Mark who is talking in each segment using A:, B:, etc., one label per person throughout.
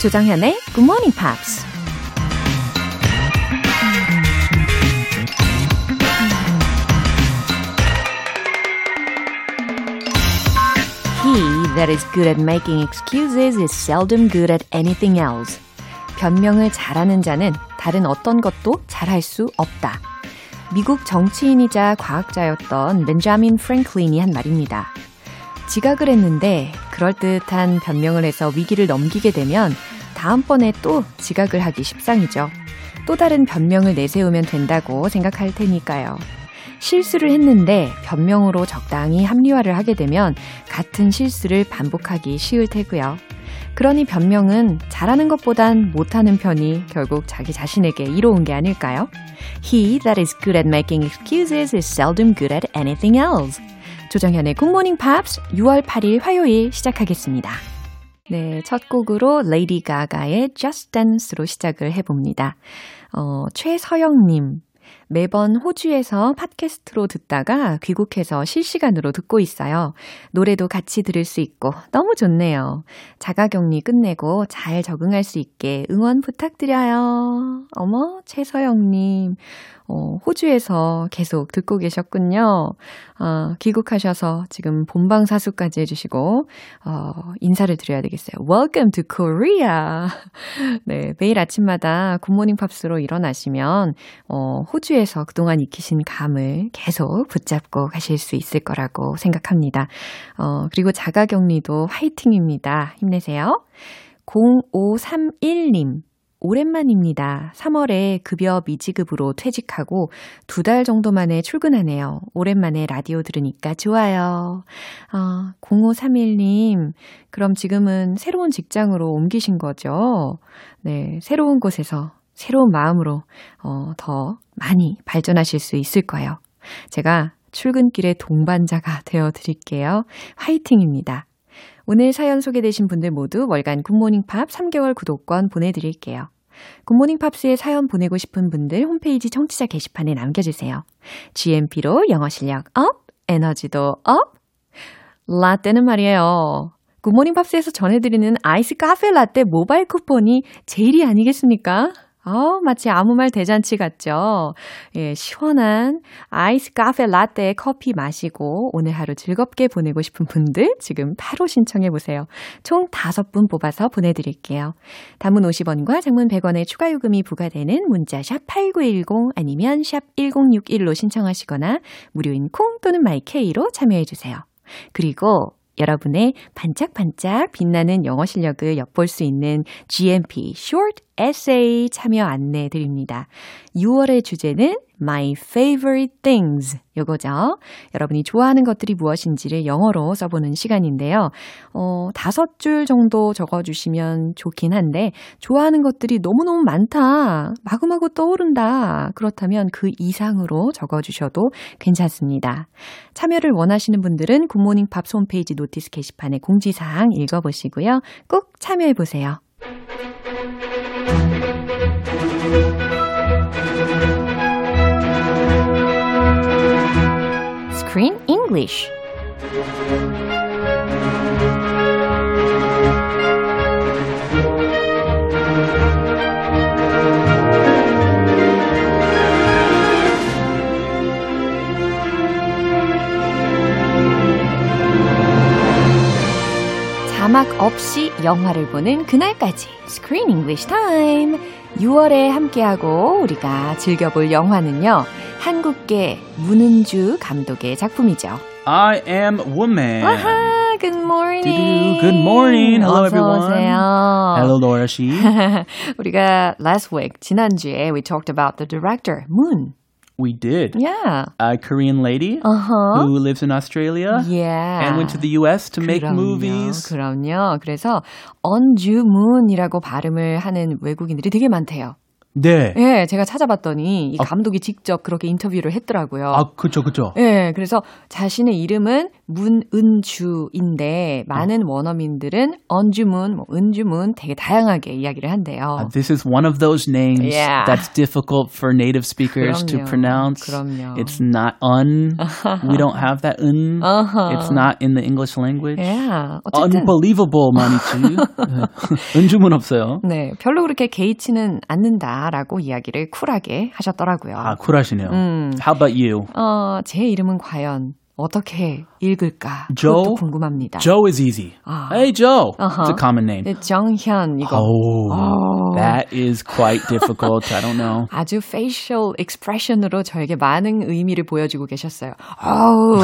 A: 조정현의 Good Morning Pops. He that is good at making excuses is seldom good at anything else. 변명을 잘하는 자는 다른 어떤 것도 잘할 수 없다. 미국 정치인이자 과학자였던 벤자민 프랭클린이 한 말입니다. 지각을 했는데 그럴듯한 변명을 해서 위기를 넘기게 되면 다음번에 또 지각을 하기 십상이죠. 또 다른 변명을 내세우면 된다고 생각할 테니까요. 실수를 했는데 변명으로 적당히 합리화를 하게 되면 같은 실수를 반복하기 쉬울 테고요. 그러니 변명은 잘하는 것보단 못하는 편이 결국 자기 자신에게 이로운 게 아닐까요? He that is good at making excuses is seldom good at anything else. 조정현의 굿모닝 팝스 6월 8일 화요일 시작하겠습니다. 네, 첫 곡으로 레이디 가가의 Just Dance로 시작을 해봅니다. 어, 최서영님. 매번 호주에서 팟캐스트로 듣다가 귀국해서 실시간으로 듣고 있어요. 노래도 같이 들을 수 있고 너무 좋네요. 자가격리 끝내고 잘 적응할 수 있게 응원 부탁드려요. 어머, 최서영님. 어, 호주에서 계속 듣고 계셨군요. 어, 귀국하셔서 지금 본방 사수까지 해주시고, 어, 인사를 드려야 되겠어요. Welcome to Korea! 네, 매일 아침마다 굿모닝 팝스로 일어나시면, 어, 호주에 서 그동안 익히신 감을 계속 붙잡고 가실 수 있을 거라고 생각합니다. 어, 그리고 자가 격리도 화이팅입니다. 힘내세요. 0531님. 오랜만입니다. 3월에 급여 미지급으로 퇴직하고 두 달 정도 만에 출근하네요. 오랜만에 라디오 들으니까 좋아요. 아, 0531님, 그럼 지금은 새로운 직장으로 옮기신 거죠? 네, 새로운 곳에서 새로운 마음으로 어, 더 많이 발전하실 수 있을 거예요. 제가 출근길의 동반자가 되어 드릴게요. 화이팅입니다. 오늘 사연 소개되신 분들 모두 월간 굿모닝 팝 3개월 구독권 보내드릴게요. 굿모닝 팝스에 사연 보내고 싶은 분들 홈페이지 청취자 게시판에 남겨주세요. GMP로 영어 실력 up, 에너지도 up. 라떼는 말이에요. 굿모닝 팝스에서 전해드리는 아이스 카페 라떼 모바일 쿠폰이 제일이 아니겠습니까? 어, 마치 아무 말 대잔치 같죠? 예, 시원한 아이스 카페 라떼 커피 마시고 오늘 하루 즐겁게 보내고 싶은 분들 지금 바로 신청해 보세요. 총 5분 뽑아서 보내드릴게요. 단문 50원과 장문 100원의 추가 요금이 부과되는 문자 샵 8910 아니면 샵 1061로 신청하시거나 무료인 콩 또는 마이케이로 참여해 주세요. 그리고 여러분의 반짝반짝 빛나는 영어 실력을 엿볼 수 있는 GMP Short Essay 참여 안내 드립니다. 6월의 주제는 My Favorite Things 요거죠. 여러분이 좋아하는 것들이 무엇인지를 영어로 써보는 시간인데요. 어, 다섯 줄 정도 적어주시면 좋긴 한데 좋아하는 것들이 너무너무 많다. 마구마구 떠오른다. 그렇다면 그 이상으로 적어주셔도 괜찮습니다. 참여를 원하시는 분들은 굿모닝 팝스 홈페이지 Notice 게시판에 공지사항 읽어보시고요. 꼭 참여해보세요. Screen English. 자막 없이 영화를 보는 그날까지 Screen English Time. 6월에 함께하고 우리가 즐겨볼 영화는요. 한국계 문은주 감독의 작품이죠.
B: I am woman.
A: 아하, good morning.
B: Good morning. Hello, everyone.
A: 오세요.
B: Hello, Laura She.
A: 우리가 last week 지난주에 we talked about the director Moon.
B: we did.
A: Yeah.
B: A Korean lady
A: Uh-huh.
B: who lives in Australia
A: Yeah.
B: and went to the US to make
A: 그럼요,
B: movies.
A: 그럼요. 그래서 언주 문이라고 발음을 하는 외국인들이 되게 많대요.
B: 네.
A: 예, 제가 찾아봤더니 이 감독이 직접 그렇게 인터뷰를 했더라고요.
B: 아, 그쵸, 그쵸.
A: 예, 그래서 자신의 이름은 문은주인데 많은 원어민들은 언주문, 뭐 은주문 되게 다양하게 이야기를 한대요.
B: Uh, this is one of those names
A: Yeah.
B: that's difficult for native speakers to
A: 그럼요.
B: pronounce.
A: 그럼요.
B: It's not un. we don't have that un.
A: Uh-huh.
B: It's not in the English language.
A: 예, 어쨌든
B: Unbelievable 많이 있지. 은주문 없어요.
A: 네, 별로 그렇게 개의치는 않는다 라고 이야기를 쿨하게 하셨더라고요.
B: 아, 쿨하시네요.
A: 음.
B: How about you?
A: 어, 제 이름은 과연 어떻게 읽을까?
B: Joe?
A: 궁금합니다.
B: Joe is easy.
A: 아.
B: Hey, Joe. It's
A: Uh-huh.
B: a common name.
A: 네, 정현 이거
B: Oh,
A: Oh.
B: that is quite difficult. I don't know.
A: 아주 facial expression으로 저에게 많은 의미를 보여주고 계셨어요. 아우,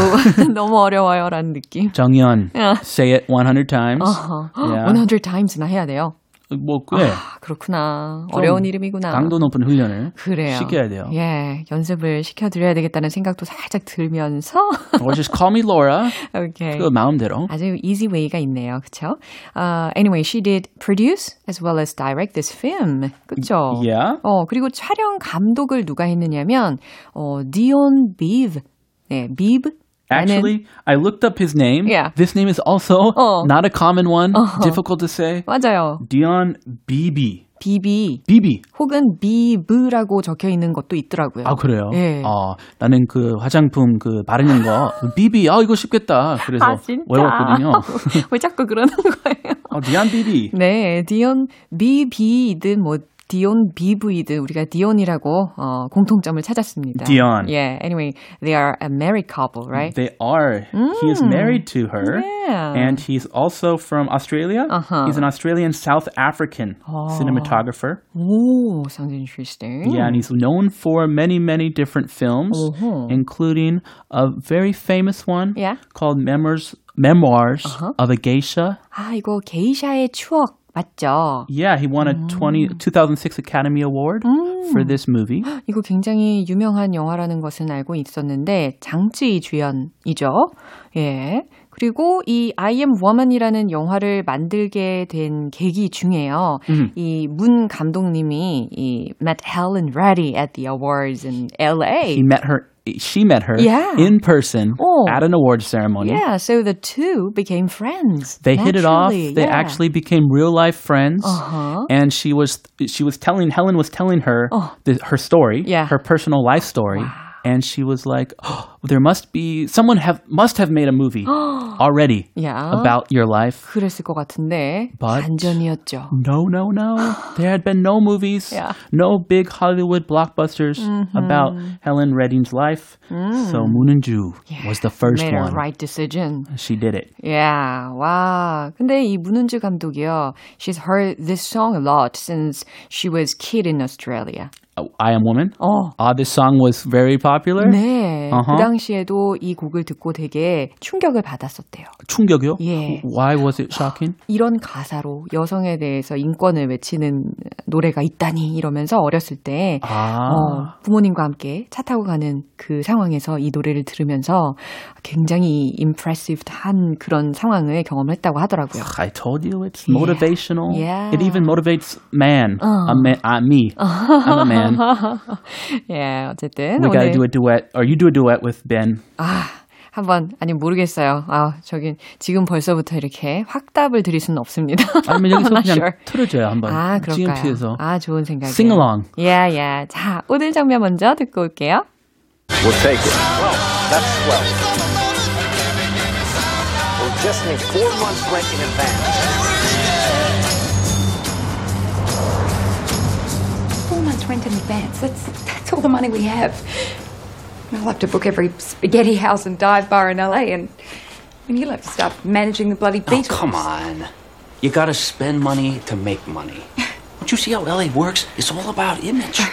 A: 너무 어려워요라는 느낌. Yeah.
B: Say it 100 times.
A: 어허,
B: Yeah.
A: 100 times나 해야 돼요.
B: 뭐, 네.
A: 아, 그렇구나. 어려운 이름이구나.
B: 강도 높은 훈련을
A: 그래요.
B: 시켜야 돼요.
A: 예, 연습을 시켜드려야 되겠다는 생각도 살짝 들면서.
B: Or just call me Laura.
A: 오케이.
B: 그 마음대로.
A: 아주 easy way가 있네요. 그쵸? Uh, anyway, she did produce as well as direct this film. 그쵸?
B: Yeah.
A: 어, 그리고 촬영 감독을 누가 했느냐면, 어, 디온 비브. 네, 비브.
B: Actually, I looked up his name.
A: Yeah.
B: This name is also
A: 어.
B: not a common one. Difficult to say.
A: 맞아요.
B: Dion Beebe.
A: 비비.
B: Beebe.
A: 혹은 비브라고 적혀 있는 것도 있더라고요.
B: 아 그래요?
A: 예.
B: 어, 나는 그 화장품 그 바르는 거 비비. 아 이거 쉽겠다. 그래서
A: 아, 진짜?
B: 외웠거든요.
A: 왜 자꾸 그러는 거예요?
B: 어, 디온 비비.
A: 네, 디온 비비이든 뭐 디온 비브이든 우리가 디온이라고 어, 공통점을 찾았습니다.
B: 디온.
A: Yeah. Anyway, they are a married couple, right?
B: They are. He is married to her.
A: Yeah.
B: And he's also from Australia.
A: Uh-huh.
B: He's an Australian South African cinematographer.
A: 오, sounds interesting.
B: Yeah, and he's known for many, many different films,
A: Uh-huh.
B: including a very famous one
A: Yeah.
B: called Memoirs, Memoirs
A: Uh-huh.
B: of a Geisha.
A: 아, 이거 게이샤의 추억 맞죠?
B: Yeah, he won a 20, 2006 Academy Award for this movie.
A: 이거 굉장히 유명한 영화라는 것은 알고 있었는데 장쯔이 주연이죠. 예. 그리고 이 I Am Woman이라는 영화를 만들게 된 계기 중에요. 이문 감독님이 이 met Helen Reddy at the awards in LA.
B: He met her, she met her
A: Yeah.
B: in person
A: Oh.
B: at an award ceremony.
A: Yeah, so the two became friends.
B: They hit it off. They
A: Yeah.
B: actually became real life friends.
A: Uh-huh.
B: And she was she was telling Helen was telling her the, her story,
A: Oh. Yeah.
B: her personal life story And she was like, oh, "There must be someone have must have made a movie already
A: Yeah.
B: about your life."
A: 그랬을 것 같은데
B: But-
A: 반전이었죠.
B: No, no, no. There had been no movies,
A: Yeah.
B: no big Hollywood blockbusters about Helen Redding's life. So Moonenju was the first
A: Made a
B: one.
A: right decision.
B: She did it.
A: Yeah, 와. 근데 이 문은주 감독이요. She's heard this song a lot since she was kid in Australia.
B: Oh, I Am Woman.
A: 어.
B: Ah, this song was very popular.
A: 네.
B: Uh-huh.
A: 그 당시에도 이 곡을 듣고 되게 충격을 받았었대요.
B: 충격이요?
A: 예.
B: Why was it shocking?
A: 이런 가사로 여성에 대해서 인권을 외치는 노래가 있다니 이러면서 어렸을 때
B: 아.
A: 어, 부모님과 함께 차 타고 가는 그 상황에서 이 노래를 들으면서 굉장히 impressive한 그런 상황을 경험을 했다고 하더라고요.
B: I told you it's motivational.
A: Yeah.
B: It even motivates man. A man uh, me. I'm a man.
A: 예, 어쨌든
B: We gotta
A: 오늘
B: do a duet, or you do a duet with Ben.
A: 아, 한번 아니 모르겠어요. 아, 저긴 지금 벌써부터 이렇게 확답을 드릴 수는 없습니다.
B: 아니면 여기서
A: Not
B: 그냥
A: sure.
B: 틀어줘요 한번.
A: 아, 그럴까요?
B: GMP에서.
A: 아, 좋은 생각이에요.
B: Sing along.
A: 예, 예. 자, 오늘 장면 먼저 듣고 올게요.
C: We'll take it. Well, that's swell. We'll just need four months rent in advance.
D: rent in advance. That's that's all the money we have. I'll have to book every spaghetti house and dive bar in LA, and I mean, you'll have to start managing the bloody
E: Oh,
D: Beatles.
E: come on. You gotta spend money to make money. Don't you see how LA works? It's all about image.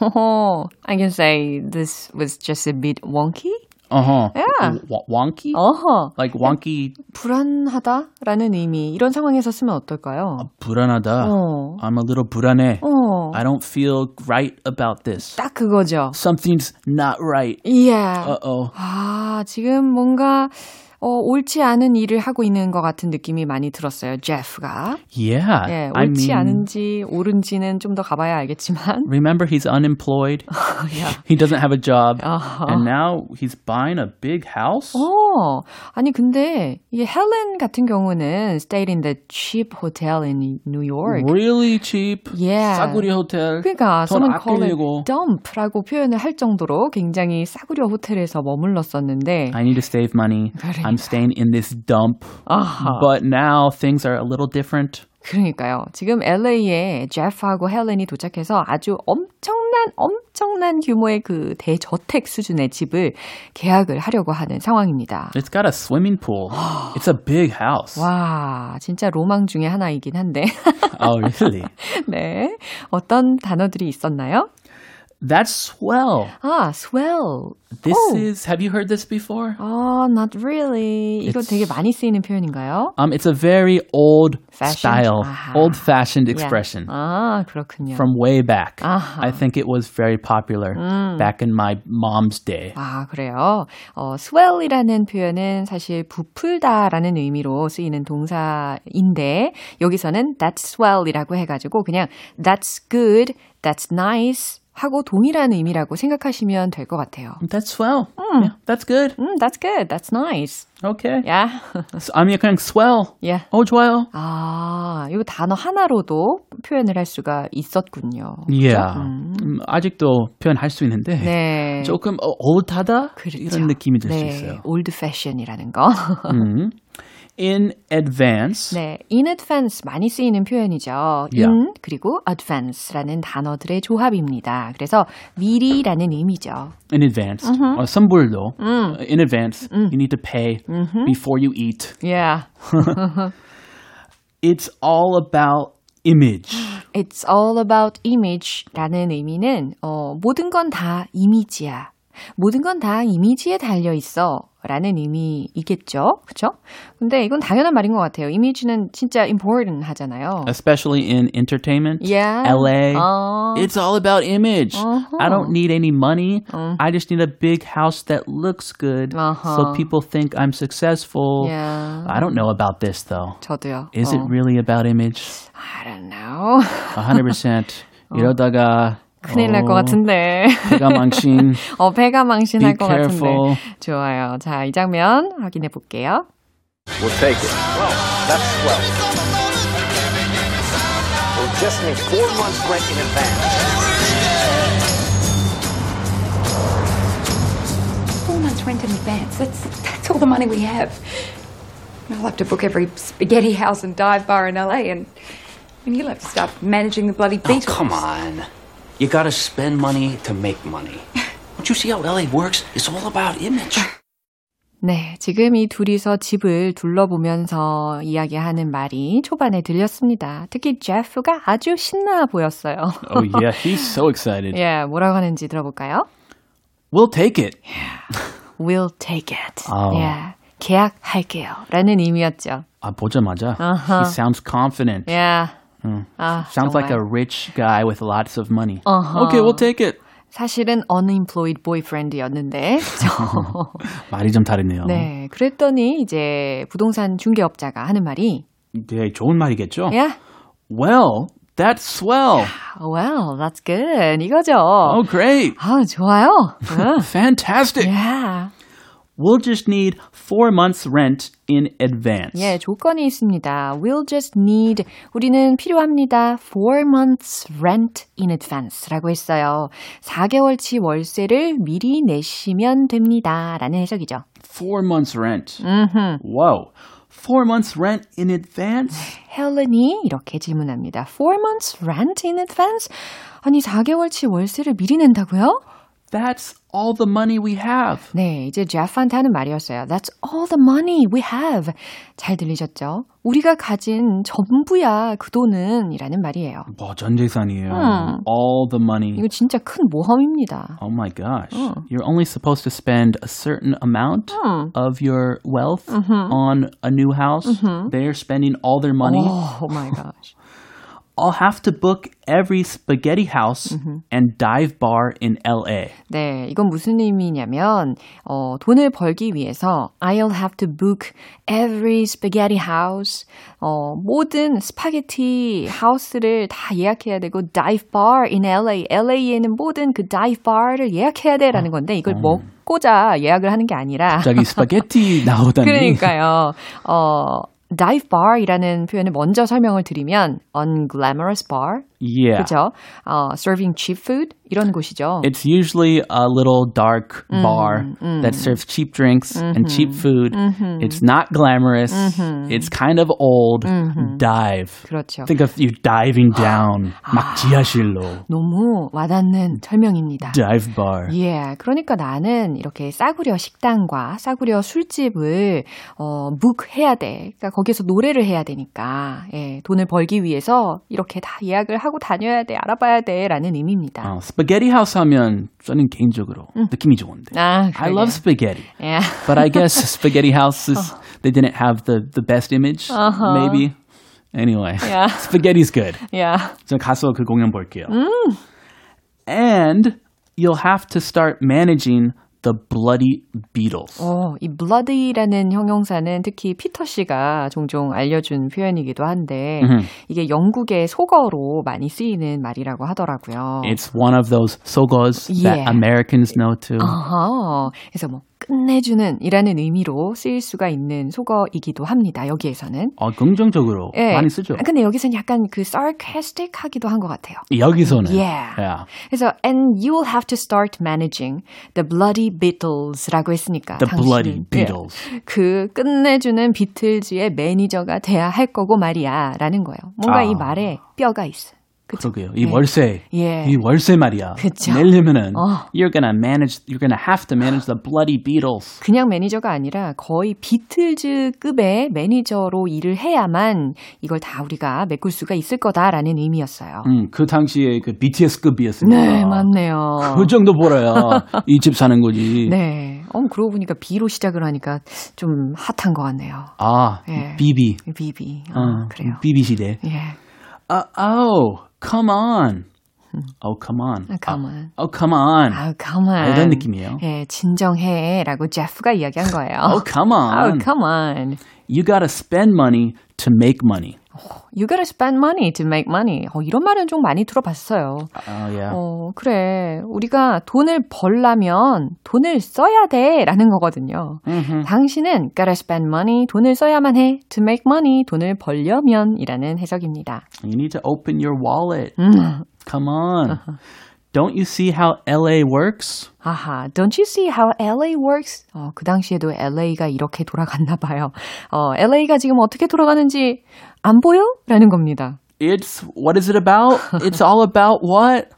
A: 호호, I can say this was just a bit wonky.
B: Uh huh.
A: Yeah.
B: wonky.
A: 어허,
B: Like wonky.
A: 불안하다라는 의미. 이런 상황에서 쓰면 어떨까요?
B: 불안하다.
A: 어.
B: I'm a little 불안해.
A: 어,
B: I don't feel right about this.
A: 딱 그거죠.
B: Something's not right.
A: Yeah.
B: Uh oh.
A: 아, 지금 뭔가 어, 옳지 않은 일을 하고 있는 것 같은 느낌이 많이 들었어요. 제프가.
B: Yeah.
A: 예,
B: I
A: 옳지
B: mean,
A: 않은지 옳은지는 좀 더 가봐야 알겠지만.
B: remember he's unemployed. He doesn't have a job.
A: Uh-huh.
B: And now he's buying a big house?
A: 어, 아니 근데 이 헬렌 같은 경우는 stayed in the cheap hotel in New York.
B: Really cheap.
A: Yeah.
B: 싸구려 호텔.
A: 그러니까
B: 돈 아끼려고.
A: dump라고 표현을 할 정도로 굉장히 싸구려 호텔에서 머물렀었는데
B: I need to save money. I'm staying in this dump.
A: 아하.
B: But now things are a little different.
A: 그러니까요. 지금 LA에 제프하고 헬렌이 도착해서 아주 엄청난 엄청난 규모의 그 대저택 수준의 집을 계약을 하려고 하는 상황입니다.
B: It's got a swimming pool. it's a big house.
A: 와, 진짜 로망 중에 하나이긴 한데.
B: Oh, really?
A: 네. 어떤 단어들이 있었나요?
B: That's swell.
A: 아, swell.
B: This
A: Oh.
B: is, have you heard this before?
A: 아, not really. 이거
B: It's-
A: 되게 많이 쓰이는 표현인가요?
B: Um, it's a very old
A: Fashioned?
B: style,
A: 아하.
B: old fashioned
A: Yeah.
B: expression
A: 아, 그렇군요.
B: from way back.
A: 아하.
B: I think it was very popular back in my mom's day.
A: 아, 그래요. 어, swell이라는 표현은 사실 부풀다라는 의미로 쓰이는 동사인데 여기서는 that's swell이라고 해가지고 그냥 that's good, that's nice 하고 동일한 의미라고 생각하시면 될 것 같아요.
B: That's swell. Yeah, that's good.
A: 음, that's good, that's nice.
B: Okay.
A: Yeah.
B: Mean, 그냥 swell.
A: yeah.
B: 어, 좋아요.
A: 아, 이 단어 하나로도 표현을 할 수가 있었군요.
B: Yeah.
A: 그렇죠?
B: 음, 아직도 표현할 수 있는데
A: 네.
B: 조금 어, 올드하다
A: 그렇죠.
B: 이런 느낌이 들수
A: 네.
B: 있어요.
A: old fashion이라는 거.
B: 음. In advance.
A: 네, in advance 많이 쓰이는 표현이죠.
B: Yeah.
A: in 그리고 advance라는 단어들의 조합입니다. 그래서 미리라는 의미죠.
B: In advance. 어, 선불도. In advance. You need to pay before you eat.
A: Yeah.
B: It's all about image.
A: It's all about image라는 의미는 어, 모든 건 다 이미지야. 모든 건 다 이미지에 달려 있어. 라는 의미이겠죠. 그쵸? 근데 이건 당연한 말인 것 같아요. 이미지는 진짜 important 하잖아요.
B: especially in entertainment.
A: Yeah.
B: LA.
A: 어.
B: It's all about image. I don't need any money.
A: Uh.
B: I just need a big house that looks good
A: Uh-huh.
B: so people think I'm successful.
A: Yeah.
B: I don't know about this though.
A: 저도요.
B: Is
A: 어.
B: it really about image?
A: I don't know.
B: 100%. 이러다가
A: 큰일 날것
B: 어,
A: 같은데.
B: 배가 망신.
A: 어, 배가 망신할 것
B: careful.
A: 같은데. 좋아요. 자, 이 장면 확인해 볼게요.
C: We'll take it. Well, that's swell. We'll just need four months rent in advance.
D: Four months rent in advance. That's that's all the money we have. I'll have to book every spaghetti house and dive bar in LA, and and you'll have to start managing the bloody
E: Oh,
D: Beatles.
E: come on. You gotta spend money to make money. Don't you see how LA works? It's all about image.
A: 네, 지금 이 둘이서 집을 둘러보면서 이야기하는 말이 초반에 들렸습니다. 특히 제프가 아주 신나 보였어요.
B: Oh yeah, he's so excited.
A: 예, 뭐라고 하는지 들어볼까요?
B: We'll take it.
A: We'll take it.
B: 아우.
A: 예, 계약할게요. 라는 의미였죠.
B: 아, 보자마자.
A: Uh-huh.
B: He sounds confident.
A: 예. 아,
B: Sounds like a
A: 정말.
B: rich guy with lots of money.
A: Uh-huh.
B: Okay, we'll take it.
A: 사실은 unemployed boyfriend였는데.
B: 말이 좀 다르네요.
A: 네, 그랬더니 이제 부동산 중개업자가 하는 말이
B: 네, 좋은 말이겠죠?
A: Yeah,
B: Well, that's swell.
A: well, that's good. 이거죠.
B: Oh, great.
A: 아, 좋아요. 응.
B: Fantastic.
A: Yeah.
B: We'll just need four months rent in advance.
A: 예, 조건이 있습니다. We'll just need, 우리는 필요합니다. Four months rent in advance 라고 했어요. 4개월치 월세를 미리 내시면 됩니다. 라는 해석이죠.
B: Four months rent. Whoa. Four months rent in advance?
A: 헬렌이 이렇게 질문합니다. Four months rent in advance? 아니, 4개월치 월세를 미리 낸다고요?
B: That's all the money we have.
A: 네, 이제 제프한테 하는 말이었어요. That's all the money we have. 잘 들리셨죠? 우리가 가진 전부야, 그 돈은 이라는 말이에요.
B: 뭐, 전 재산이에요.
A: 음.
B: All the money.
A: 이거 진짜 큰 모험입니다.
B: Oh my gosh. You're only supposed to spend a certain amount of your wealth on a new house. They're spending all their money.
A: Oh my gosh.
B: I'll have to book every spaghetti house and dive bar in LA.
A: 네, 이건 무슨 의미냐면, 어, 돈을 벌기 위해서 I'll have to book every spaghetti house, 어, 모든 스파게티 하우스를 다 예약해야 되고, dive bar in LA, LA에는 모든 그 dive bar를 예약해야 돼라는 건데, 이걸 먹고자 예약을 하는 게 아니라,
B: 갑자기 스파게티 나오다니.
A: 그러니까요, 어, dive bar이라는 표현을 먼저 설명을 드리면, unglamorous bar,
B: Yeah.
A: 그죠? 어, serving cheap food 이런 곳이죠.
B: It's usually a little dark bar that serves cheap drinks and cheap food. It's not glamorous. It's kind of old. Dive.
A: 그렇죠.
B: Think of you diving down. 막 지하실로.
A: 너무 와닿는 설명입니다.
B: Dive bar.
A: 예, 그러니까 나는 이렇게 싸구려 식당과 싸구려 술집을 어, 묵해야 돼. 그러니까 거기서 노래를 해야 되니까 예, 돈을 벌기 위해서 이렇게 다 예약을 하고 다녀야 돼, 알아봐야 돼라는 의미입니다.
B: 어, 스파게티 하우스 하면 저는 개인적으로 느낌이 좋은데.
A: 아,
B: I love spaghetti.
A: 예.
B: But I guess spaghetti houses they didn't have the the best image maybe. Anyway.
A: Yeah.
B: Spaghetti's good.
A: 야.
B: 저 가서 그 공연 볼게요. And you'll have to start managing the bloody Beatles.
A: 어, 이 bloody라는 형용사는 특히 피터 씨가 종종 알려준 표현이기도 한데 이게 영국의 속어로 많이 쓰이는 말이라고 하더라고요.
B: It's one of those that
A: Yeah.
B: Americans know too.
A: 어허. 그래서 뭐 끝내주는 이라는 의미로 쓰일 수가 있는 속어이기도 합니다. 여기에서는.
B: 어, 긍정적으로
A: 예.
B: 많이 쓰죠.
A: 아, 근데 여기서는 약간 그 sarcastic 하기도 한 것 같아요.
B: 여기서는.
A: Yeah.
B: Yeah.
A: 그래서 and you will have to start managing the bloody Beatles라고 했으니까
B: The bloody
A: 예,
B: Beatles.
A: 그 끝내주는 비틀즈의 매니저가 돼야 할 거고 말이야라는 거예요. 뭔가
B: 아.
A: 이 말에 뼈가 있어. 그쵸?
B: 그러게요. 이
A: 네.
B: 월세.
A: 예.
B: 이 월세 말이야.
A: 그쵸.
B: 내려면은
A: 어.
B: you're gonna manage you're gonna have to manage the bloody Beatles.
A: 그냥 매니저가 아니라 거의 비틀즈급의 매니저로 일을 해야만 이걸 다 우리가 메꿀 수가 있을 거다라는 의미였어요.
B: 음, 그 당시에 그 BTS급이었으니까.
A: 네, 맞네요.
B: 그 정도 벌어야 이 집 사는 거지.
A: 네. 어, 그러고 보니까 B로 시작을 하니까 좀 핫한 것 같네요.
B: 아,
A: 예.
B: 비비.
A: 비비. 어,
B: 어,
A: 그래요.
B: 비비 시대.
A: 예.
B: 아, oh, come on. Oh, come on.
A: 아, come on.
B: Oh, come on.
A: 아우, come on.
B: 아, 이런 느낌이에요.
A: 예, 진정해. 라고 제프가 이야기한 거예요.
B: Oh, come
A: 아우,
B: on.
A: come on.
B: You gotta spend money to make money.
A: You gotta spend money to make money. 어, 이런 말은 좀 많이 들어봤어요.
B: Oh, yeah.
A: 어, 그래. 우리가 돈을 벌려면 돈을 써야 돼. 라는 거거든요. 당신은 gotta spend money. 돈을 써야만 해. to make money. 돈을 벌려면 이라는 해석입니다.
B: You need to open your wallet.
A: 음.
B: Come on. Don't you see how LA works?
A: 아하, don't you see how LA works? 어, 그 당시에도 LA가 이렇게 돌아갔나 봐요. 어, LA가 지금 어떻게 돌아가는지 안 보여? 라는 겁니다.
B: It's what is it about? It's all about what?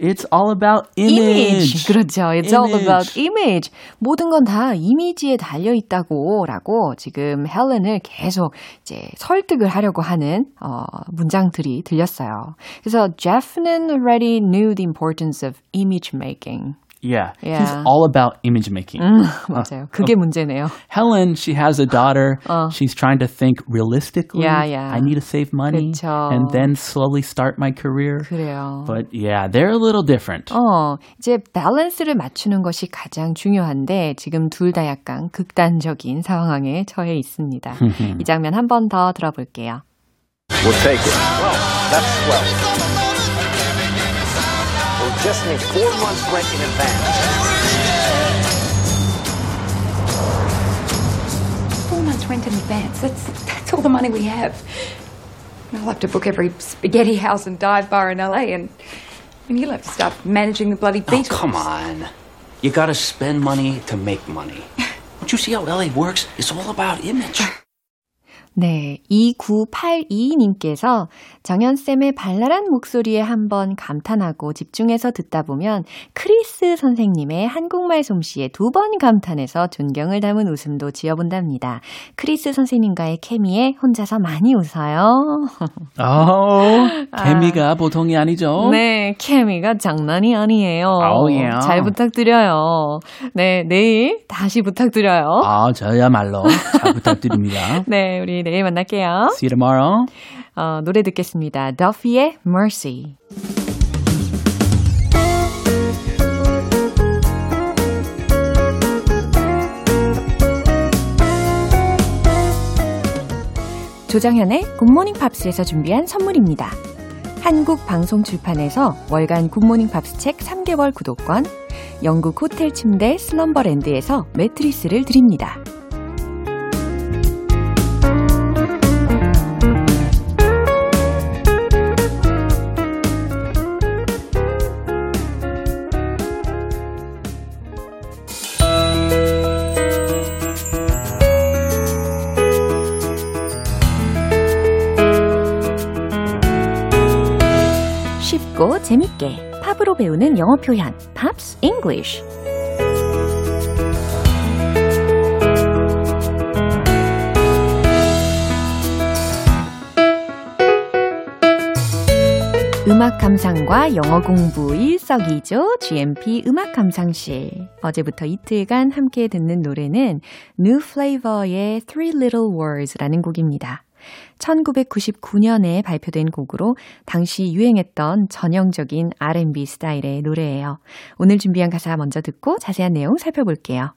B: It's all about image.
A: 그렇죠. It's all
B: Image.
A: about image. 모든 건 다 이미지에 달려 있다고 라고 지금 헬렌을 계속 이제 설득을 하려고 하는 어, 문장들이 들렸어요. 그래서 Jeff는 already knew the importance of image making.
B: Yeah. He's
A: Yeah.
B: all about image making.
A: 음, 맞아요. 그게 문제네요.
B: Helen, she has a daughter.
A: 어.
B: She's trying to think realistically.
A: Yeah, yeah.
B: I need to save money
A: 그쵸.
B: and then slowly start my career.
A: 그래요.
B: But yeah, they're a little different.
A: 어, 이제 밸런스를 맞추는 것이 가장 중요한데 지금 둘 다 약간 극단적인 상황에 처해 있습니다. 이 장면 한 번 더 들어볼게요.
C: We'll take it. Well, that's swell. We'll just need four months rent in advance.
D: Four months rent in advance. That's that's all the money we have. And I'll have to book every spaghetti house and dive bar in LA, and and you'll have to start managing the bloody
E: Oh, come on. You gotta spend money to make money. Don't you see how LA works? It's all about image.
A: 네, 2982님께서 정연쌤의 발랄한 목소리에 한번 감탄하고 집중해서 듣다 보면 크리스 선생님의 한국말 솜씨에 두 번 감탄해서 존경을 담은 웃음도 지어본답니다. 크리스 선생님과의 케미에 혼자서 많이 웃어요.
B: Oh, 케미가 보통이 아니죠.
A: 네, 케미가 장난이 아니에요.
B: Oh, yeah.
A: 잘 부탁드려요. 네, 내일 다시 부탁드려요.
B: 아, 저야말로 잘 부탁드립니다.
A: 네, 우리 내일 만날게요.
B: See you tomorrow.
A: 어, 노래 듣겠습니다. Duffy의 Mercy. 조정현의 굿모닝 팝스에서 준비한 선물입니다. 한국 방송 출판에서 월간 굿모닝 팝스 책 3개월 구독권, 영국 호텔 침대 슬럼버랜드에서 매트리스를 드립니다. 재밌게 팝으로 배우는 영어 표현 Pops English 음악 감상과 영어 공부 일석이조 GMP 음악 감상실. 어제부터 이틀간 함께 듣는 노래는 New Flavor의 Three Little Words라는 곡입니다. 1999년에 발표된 곡으로 당시 유행했던 전형적인 R&B 스타일의 노래예요. 오늘 준비한 가사 먼저 듣고 자세한 내용 살펴볼게요.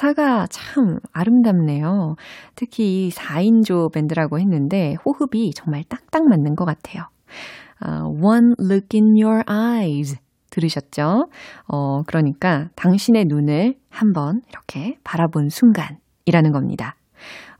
A: 가사가 참 아름답네요. 특히 이 4인조 밴드라고 했는데 호흡이 정말 딱딱 맞는 것 같아요. Uh, one look in your eyes. 들으셨죠? 어, 그러니까 당신의 눈을 한번 이렇게 바라본 순간이라는 겁니다.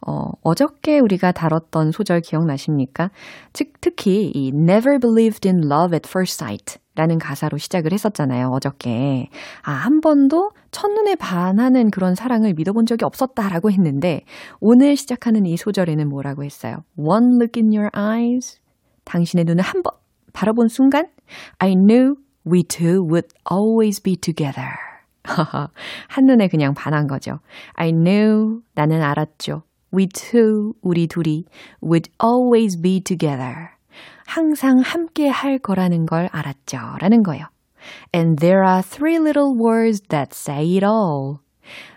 A: 어, 어저께 우리가 다뤘던 소절 기억나십니까? 즉, 특히 이 Never believed in love at first sight 라는 가사로 시작을 했었잖아요, 어저께. 아, 한 번도 첫눈에 반하는 그런 사랑을 믿어본 적이 없었다라고 했는데, 오늘 시작하는 이 소절에는 뭐라고 했어요? One look in your eyes. 당신의 눈을 한 번 바라본 순간, I knew we two would always be together. 한눈에 그냥 반한 거죠. I knew, 나는 알았죠. We two, 우리 둘이, would always be together. 항상 함께 할 거라는 걸 알았죠. 라는 거예요. And there are three little words that say it all.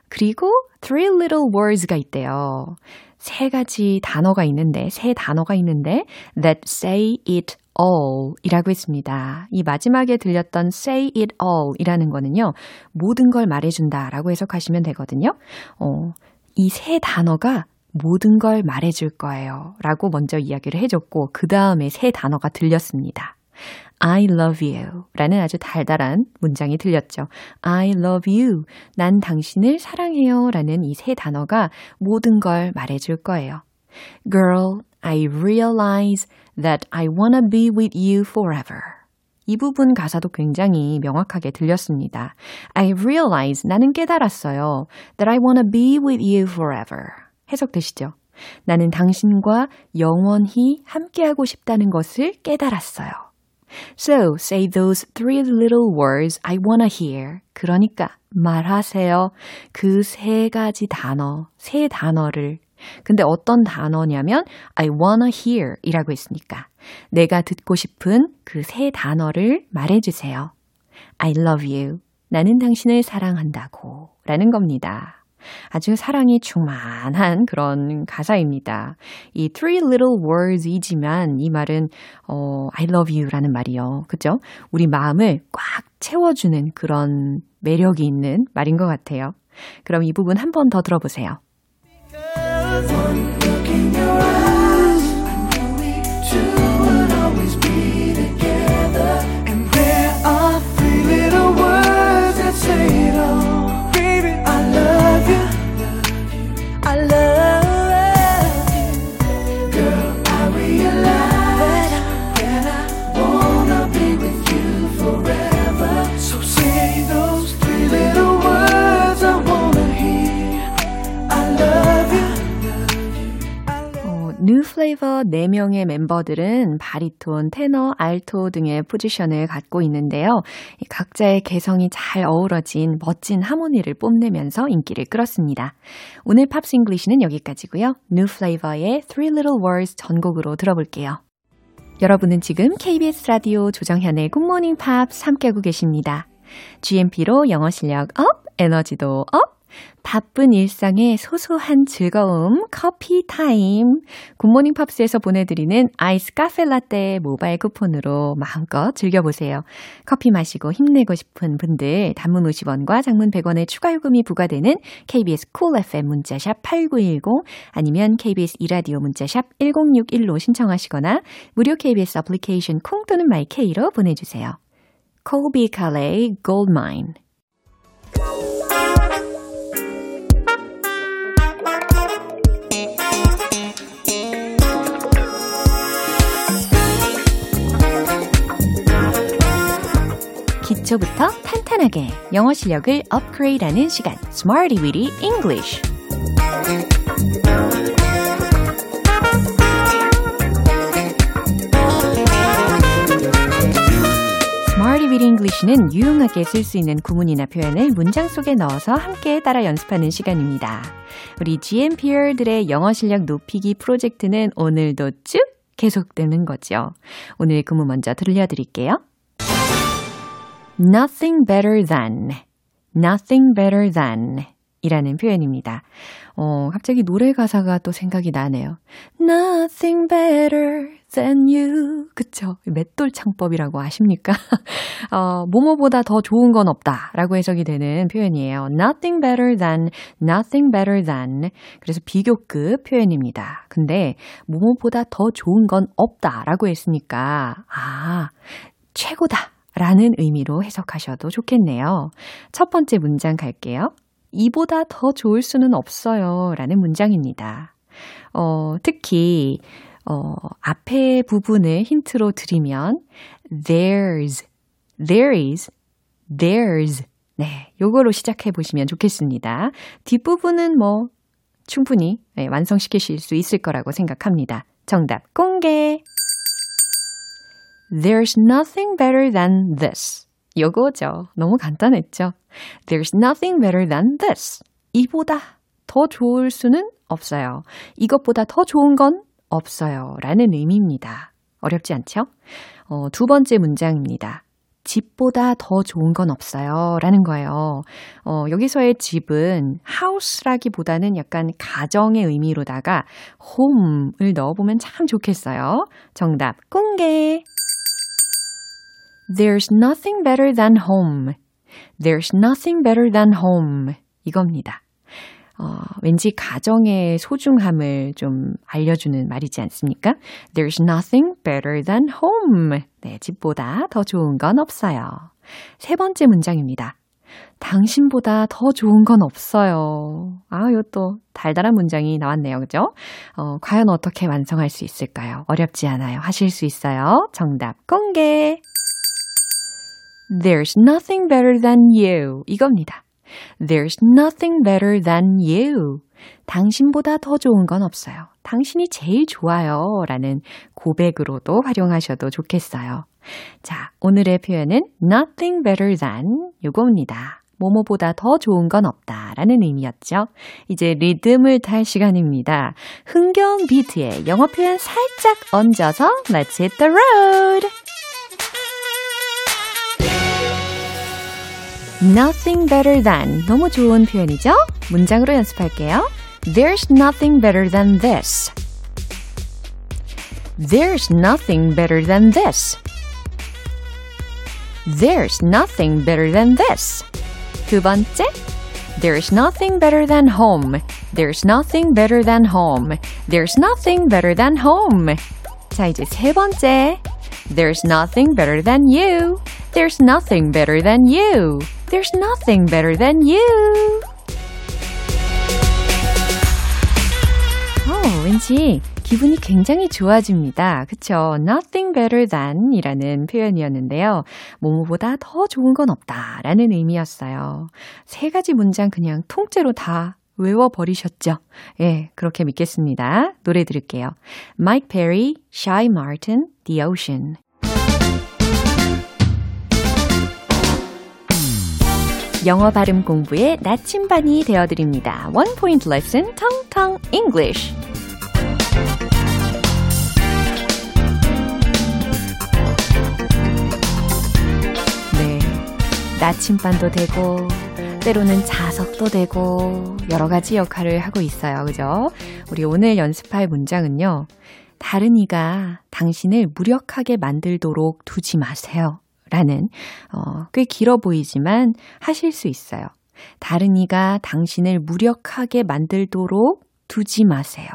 A: 그리고 three little words가 있대요. 세 가지 단어가 있는데, 세 단어가 있는데, that say it all 이라고 했습니다. 이 마지막에 들렸던 say it all 이라는 거는요, 모든 걸 말해준다 라고 해석하시면 되거든요. 어, 이 세 단어가 모든 걸 말해줄 거예요. 라고 먼저 이야기를 해줬고, 그 다음에 세 단어가 들렸습니다. I love you 라는 아주 달달한 문장이 들렸죠. I love you. 난 당신을 사랑해요. 라는 이 세 단어가 모든 걸 말해줄 거예요. Girl, I realize that I wanna be with you forever. 이 부분 가사도 굉장히 명확하게 들렸습니다. I realize, 나는 깨달았어요. That I wanna be with you forever. 해석되시죠? 나는 당신과 영원히 함께하고 싶다는 것을 깨달았어요. So, say those three little words I wanna hear. 그러니까 말하세요. 그 세 가지 단어, 세 단어를. 근데 어떤 단어냐면 I wanna hear 이라고 했으니까 내가 듣고 싶은 그 세 단어를 말해주세요. I love you. 나는 당신을 사랑한다고 라는 겁니다. 아주 사랑이 충만한 그런 가사입니다. 이 three little words이지만 이 말은 어, I love you라는 말이요. 그죠? 우리 마음을 꽉 채워주는 그런 매력이 있는 말인 것 같아요. 그럼 이 부분 한 번 더 들어보세요. 4명의 멤버들은 바리톤, 테너, 알토 등의 포지션을 갖고 있는데요. 각자의 개성이 잘 어우러진 멋진 하모니를 뽐내면서 인기를 끌었습니다. 오늘 Pops English는 여기까지고요. 뉴 플레이버의 Three Little Words 전곡으로 들어볼게요. 여러분은 지금 KBS 라디오 조정현의 굿모닝 팝스 함께하고 계십니다. GMP로 영어 실력 up, 에너지도 up, 바쁜 일상의 소소한 즐거움, 커피 타임. 굿모닝 팝스에서 보내드리는 아이스 카페 라떼 모바일 쿠폰으로 마음껏 즐겨보세요. 커피 마시고 힘내고 싶은 분들, 단문 50원과 장문 100원의 추가 요금이 부과되는 KBS Cool FM 문자샵 8910 아니면 KBS 2라디오 문자샵 1061로 신청하시거나 무료 KBS 애플리케이션 콩 또는 마이케이로 보내주세요. 코비 칼 기초부터 탄탄하게 영어 실력을 업그레이드하는 시간 Smarty Weedy English Weedy English는 유용하게 쓸 수 있는 구문이나 표현을 문장 속에 넣어서 함께 따라 연습하는 시간입니다. 우리 GMPR들의 영어 실력 높이기 프로젝트는 오늘도 쭉 계속되는 거죠. 오늘 구문 먼저 들려드릴게요. Nothing better than, nothing better than 이라는 표현입니다. 어, 갑자기 노래 가사가 또 생각이 나네요. Nothing better than you. 그쵸? 맷돌 창법이라고 아십니까? 어, 뭐뭐보다 더 좋은 건 없다. 라고 해석이 되는 표현이에요. Nothing better than, nothing better than. 그래서 비교급 표현입니다. 근데 뭐뭐보다 더 좋은 건 없다. 라고 했으니까, 아, 최고다. 라는 의미로 해석하셔도 좋겠네요. 첫 번째 문장 갈게요. 이보다 더 좋을 수는 없어요. 라는 문장입니다. 어, 특히, 어, 앞에 부분을 힌트로 드리면, there's, there is, there's. 네, 요거로 시작해 보시면 좋겠습니다. 뒷부분은 뭐, 충분히 네, 완성시키실 수 있을 거라고 생각합니다. 정답 공개! There's nothing better than this. 요거죠. 너무 간단했죠. There's nothing better than this. 이보다 더 좋을 수는 없어요. 이것보다 더 좋은 건 없어요. 라는 의미입니다. 어렵지 않죠? 어, 두 번째 문장입니다. 집보다 더 좋은 건 없어요. 라는 거예요. 어, 여기서의 집은 house라기보다는 약간 가정의 의미로다가 home을 넣어보면 참 좋겠어요. 정답 공개! There's nothing better than home. There's nothing better than home. 이겁니다. 어, 왠지 가정의 소중함을 좀 알려주는 말이지 않습니까? There's nothing better than home. 네, 집보다 더 좋은 건 없어요. 세 번째 문장입니다. 당신보다 더 좋은 건 없어요. 아, 이것도 달달한 문장이 나왔네요. 그죠? 어, 과연 어떻게 완성할 수 있을까요? 어렵지 않아요. 하실 수 있어요. 정답 공개! There's nothing better than you. 이겁니다. There's nothing better than you. 당신보다 더 좋은 건 없어요. 당신이 제일 좋아요. 라는 고백으로도 활용하셔도 좋겠어요. 자, 오늘의 표현은 nothing better than 요겁니다. 뭐뭐보다 더 좋은 건 없다 라는 의미였죠. 이제 리듬을 탈 시간입니다. 흥겨운 비트에 영어 표현 살짝 얹어서 Let's hit the road! nothing better than 너무 좋은 표현이죠? 문장으로 연습할게요. There's nothing better than this. There's nothing better than this. There's nothing better than this. 두 번째, There's nothing better than home. There's nothing better than home. There's nothing better than home. 자, 이제 세 번째. There's nothing better than you. There's nothing better than you. There's nothing better than you. 어, 왠지 기분이 굉장히 좋아집니다. 그쵸? Nothing better than 이라는 표현이었는데요. 뭐뭐보다 더 좋은 건 없다 라는 의미였어요. 세 가지 문장 그냥 통째로 다 외워버리셨죠? 예, 그렇게 믿겠습니다. 노래 들을게요. Mike Perry, Shy Martin, The Ocean. 영어 발음 공부의 나침반이 되어드립니다. One Point Lesson, Tong Tong English. 네, 나침반도 되고 때로는 자석도 되고 여러 가지 역할을 하고 있어요. 그죠? 우리 오늘 연습할 문장은요. 다른 이가 당신을 무력하게 만들도록 두지 마세요. 라는, 어, 꽤 길어 보이지만 하실 수 있어요. 다른 이가 당신을 무력하게 만들도록 두지 마세요.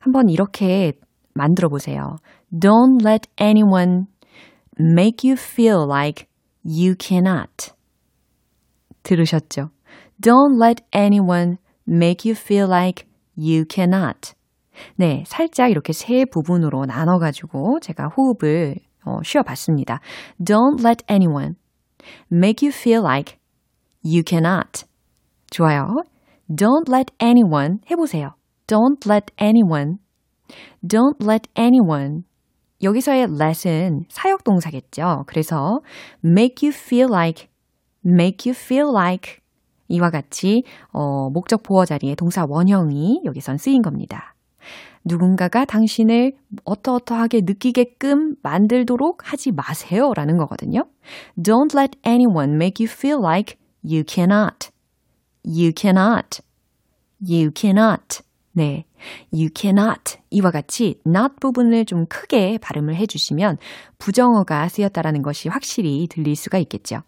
A: 한번 이렇게 만들어 보세요. Don't let anyone make you feel like you cannot. 들으셨죠? Don't let anyone make you feel like you cannot. 네, 살짝 이렇게 세 부분으로 나눠가지고 제가 호흡을 어, 쉬어봤습니다. Don't let anyone make you feel like you cannot. 좋아요. Don't let anyone 해보세요. Don't let anyone. Don't let anyone. 여기서의 let은 사역 동사겠죠. 그래서 make you feel like, make you feel like 이와 같이 어, 목적 보어 자리에 동사 원형이 여기선 쓰인 겁니다. 누군가가 당신을 어떠어떠하게 느끼게끔 만들도록 하지 마세요 라는 거거든요. Don't let anyone make you feel like you cannot. You cannot. You cannot. 네. You cannot. 이와 같이 not 부분을 좀 크게 발음을 해주시면 부정어가 쓰였다라는 것이 확실히 들릴 수가 있겠죠.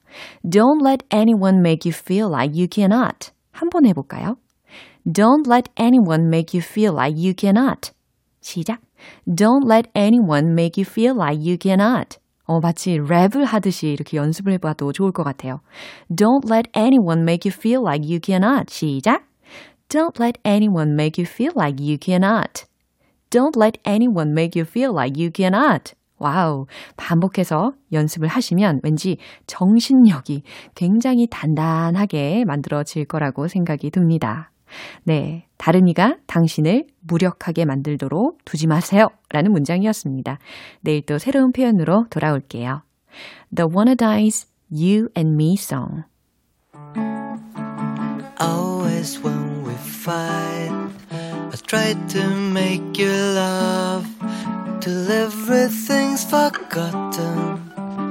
A: Don't let anyone make you feel like you cannot. 한번 해볼까요? Don't let anyone make you feel like you cannot. 시작. Don't let anyone make you feel like you cannot. 어, 마치 랩을 하듯이 이렇게 연습을 해봐도 좋을 것 같아요. Don't let anyone make you feel like you cannot. 시작. Don't let anyone make you feel like you cannot. Don't let anyone make you feel like you cannot. Wow. 반복해서 연습을 하시면 왠지 정신력이 굉장히 단단하게 만들어질 거라고 생각이 듭니다. 네. 다른 이가 당신을 무력하게 만들도록 두지 마세요. 라는 문장이었습니다. 내일 또 새로운 표현으로 돌아올게요. The Wannadies You and Me Song.
F: Always when we fight, I try to make you laugh till everything's forgotten.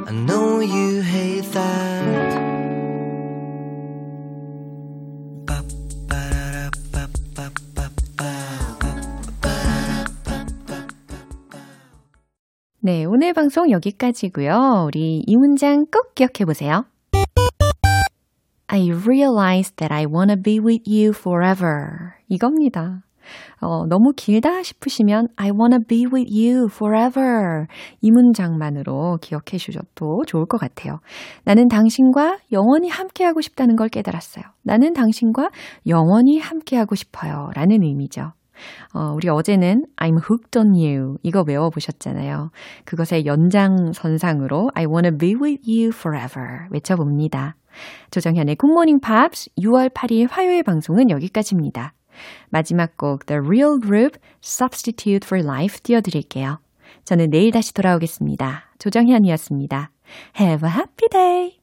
F: I know you hate that.
A: 네, 오늘 방송 여기까지고요. 우리 이 문장 꼭 기억해 보세요. I realize that I wanna be with you forever. 이겁니다. 어, 너무 길다 싶으시면 I wanna be with you forever. 이 문장만으로 기억해 주셔도 좋을 것 같아요. 나는 당신과 영원히 함께하고 싶다는 걸 깨달았어요. 나는 당신과 영원히 함께하고 싶어요. 라는 의미죠. 어, 우리 어제는 I'm hooked on you 이거 외워보셨잖아요. 그것의 연장선상으로 I wanna be with you forever 외쳐봅니다. 조정현의 굿모닝 팝스 6월 8일 화요일 방송은 여기까지입니다. 마지막 곡 The Real Group Substitute for Life 띄워드릴게요. 저는 내일 다시 돌아오겠습니다. 조정현이었습니다. Have a happy day!